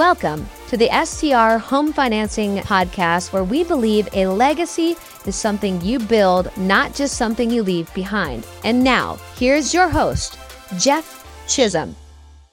Welcome to the STR Home Financing Podcast, where we believe a legacy is something you build, not just something you leave behind. And now, here's your host, Jeff Chisholm.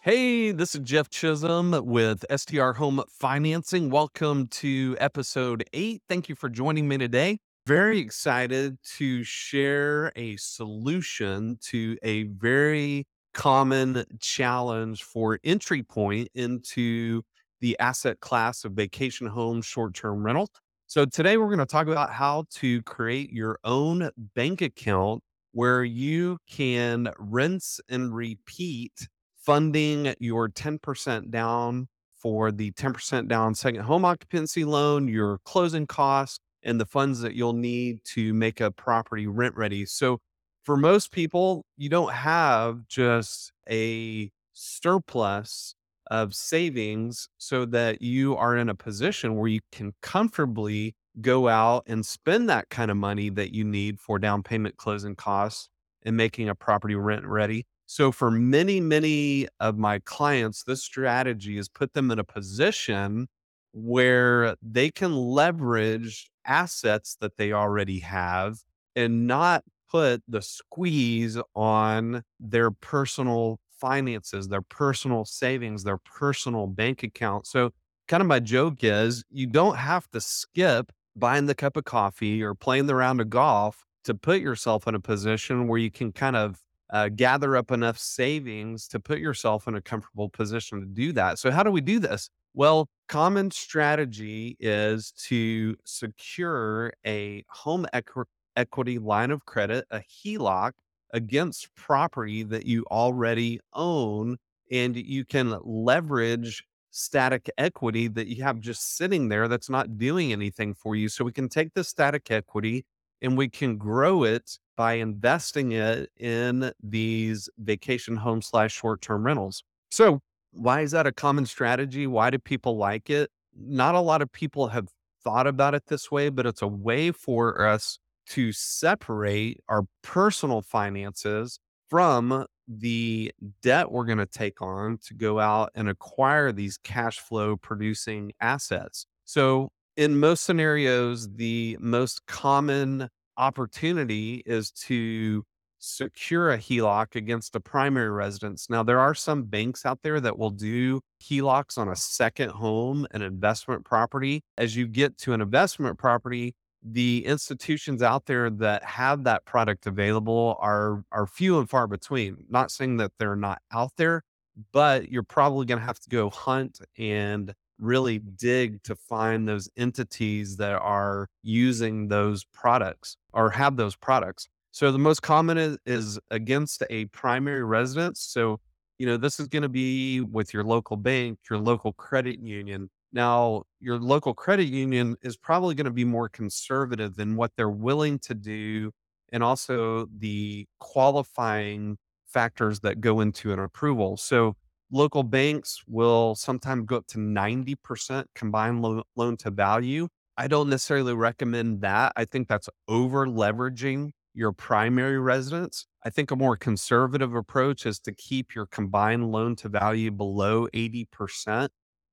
Hey, this is Jeff Chisholm with STR Home Financing. Welcome to episode eight. Thank you for joining me today. Very excited to share a solution to a very common challenge for entry point into the asset class of vacation home short term rental. So, today we're going to talk about how to create your own bank account where you can rinse and repeat funding your 10% down for the 10% down second home occupancy loan, your closing costs, and the funds that you'll need to make a property rent ready. So, for most people, you don't have just a surplus of savings so that you are in a position where you can comfortably go out and spend that kind of money that you need for down payment closing costs and making a property rent ready. So for many, many of my clients, this strategy has put them in a position where they can leverage assets that they already have and not put the squeeze on their personal finances, their personal savings, their personal bank account. So, kind of my joke is you don't have to skip buying the cup of coffee or playing the round of golf to put yourself in a position where you can kind of uh, gather up enough savings to put yourself in a comfortable position to do that. So, how do we do this? Well, common strategy is to secure a home equi- equity line of credit, a HELOC, against property that you already own. And you can leverage static equity that you have just sitting there that's not doing anything for you. So we can take the static equity and we can grow it by investing it in these vacation home slash short term rentals. So, why is that a common strategy? Why do people like it? Not a lot of people have thought about it this way, but it's a way for us to separate our personal finances from the debt we're going to take on to go out and acquire these cash flow producing assets. So, in most scenarios, the most common opportunity is to secure a HELOC against a primary residence. Now, there are some banks out there that will do HELOCs on a second home, an investment property. As you get to an investment property, the institutions out there that have that product available are are few and far between. Not saying that they're not out there, but you're probably going to have to go hunt and really dig to find those entities that are using those products or have those products. So the most common is, is against a primary residence. So, you know, this is going to be with your local bank, your local credit union, now, your local credit union is probably going to be more conservative than what they're willing to do, and also the qualifying factors that go into an approval. So, local banks will sometimes go up to 90% combined lo- loan to value. I don't necessarily recommend that. I think that's over leveraging your primary residence. I think a more conservative approach is to keep your combined loan to value below 80%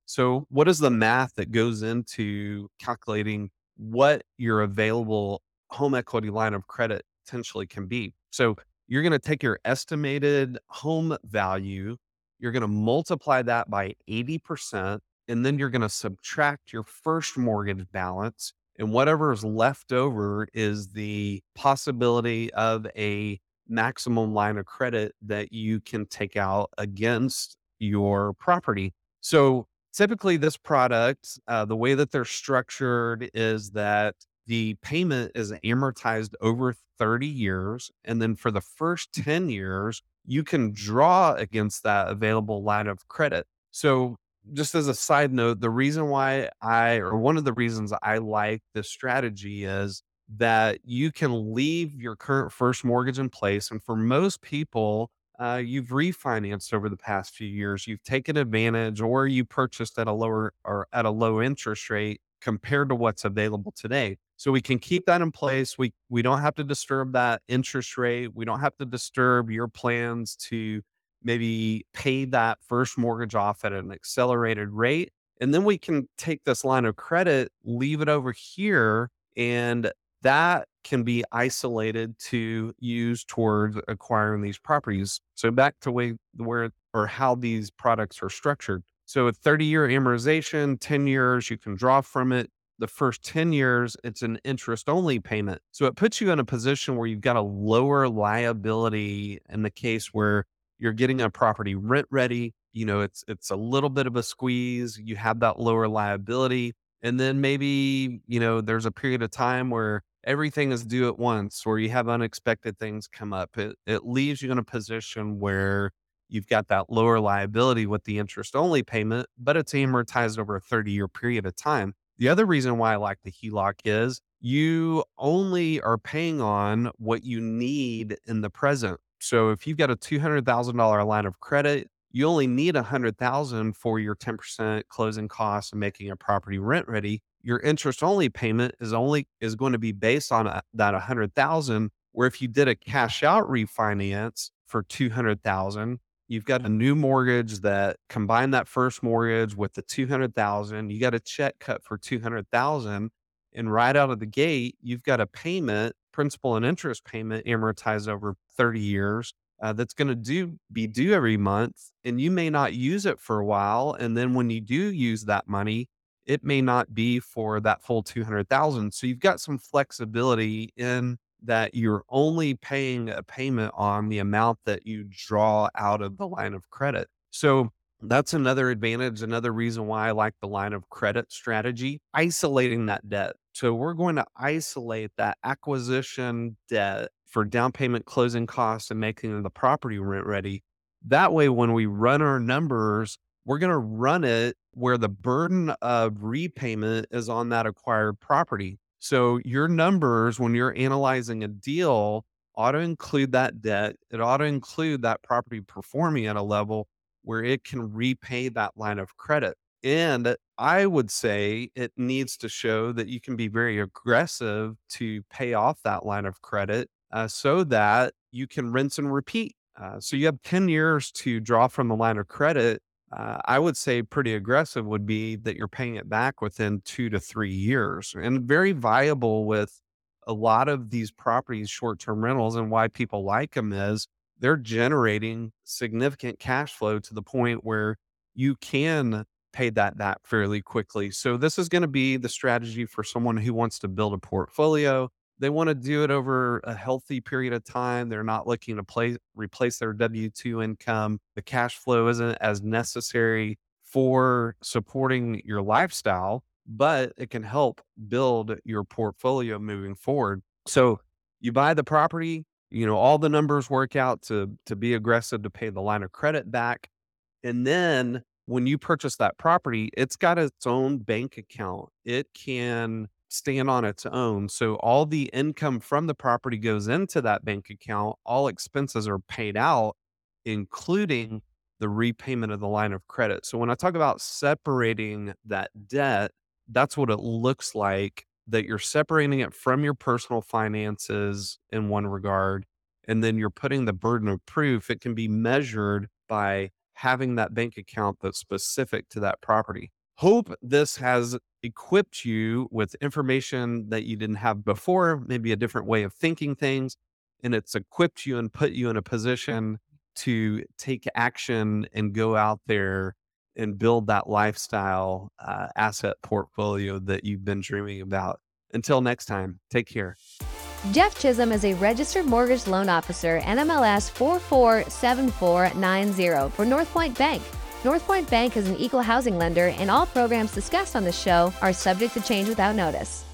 so, what is the math that goes into calculating what your available home equity line of credit potentially can be? So, you're going to take your estimated home value, you're going to multiply that by 80%, and then you're going to subtract your first mortgage balance. And whatever is left over is the possibility of a maximum line of credit that you can take out against your property. So typically this product uh, the way that they're structured is that the payment is amortized over 30 years and then for the first 10 years you can draw against that available line of credit. So just as a side note the reason why i or one of the reasons i like this strategy is that you can leave your current first mortgage in place and for most people uh, you've refinanced over the past few years, you've taken advantage, or you purchased at a lower or at a low interest rate compared to what's available today. So we can keep that in place. We we don't have to disturb that interest rate. We don't have to disturb your plans to maybe pay that first mortgage off at an accelerated rate. And then we can take this line of credit, leave it over here, and that can be isolated to use towards acquiring these properties. So back to way where or how these products are structured. So a 30 year amortization, 10 years, you can draw from it. The first 10 years, it's an interest only payment. So it puts you in a position where you've got a lower liability in the case where you're getting a property rent ready. You know, it's it's a little bit of a squeeze. You have that lower liability. And then maybe, you know, there's a period of time where everything is due at once or you have unexpected things come up. It it leaves you in a position where you've got that lower liability with the interest only payment, but it's amortized over a 30 year period of time. The other reason why I like the HELOC is you only are paying on what you need in the present. So if you've got a $200,000 line of credit, you only need a hundred thousand for your 10% closing costs and making a property rent ready. Your interest only payment is only is going to be based on a, that a hundred thousand. Where if you did a cash out refinance for 200,000, you've got a new mortgage that combine that first mortgage with the 200,000, you got a check cut for 200,000 and right out of the gate, you've got a payment, principal and interest payment amortized over 30 years uh, that's going to do be due every month and you may not use it for a while and then when you do use that money it may not be for that full 200,000 so you've got some flexibility in that you're only paying a payment on the amount that you draw out of oh, the line of credit. So that's another advantage, another reason why I like the line of credit strategy, isolating that debt. So we're going to isolate that acquisition debt for down payment, closing costs, and making the property rent ready. That way, when we run our numbers, we're going to run it where the burden of repayment is on that acquired property. So your numbers, when you're analyzing a deal, ought to include that debt. It ought to include that property performing at a level where it can repay that line of credit. And I would say it needs to show that you can be very aggressive to pay off that line of credit uh, so that you can rinse and repeat. Uh, so you have 10 years to draw from the line of credit uh, I would say pretty aggressive would be that you're paying it back within two to three years and very viable with a lot of these properties, short term rentals. And why people like them is they're generating significant cash flow to the point where you can pay that back fairly quickly. So, this is going to be the strategy for someone who wants to build a portfolio they want to do it over a healthy period of time. They're not looking to play, replace their W 2 income. The cash flow isn't as necessary for supporting your lifestyle, but it can help build your portfolio moving forward. So you buy the property, you know, all the numbers work out to, to be aggressive to pay the line of credit back. And then when you purchase that property, it's got its own bank account. It can stand on its own. So all the income from the property goes into that bank account. All expenses are paid out, including the repayment of the line of credit. So when I talk about separating that debt, that's what it looks like that you're separating it from your personal finances in one regard. And then you're putting the burden of proof. It can be measured by having that bank account that's specific to that property. Hope this has equipped you with information that you didn't have before, maybe a different way of thinking things, and it's equipped you and put you in a position to take action and go out there and build that lifestyle uh, asset portfolio that you've been dreaming about. Until next time, take care. Jeff Chisholm is a registered mortgage loan officer, NMLS 447490 for NorthPointe Bank. NorthPointe Bank is an equal housing lender, and all programs discussed on the show are subject to change without notice.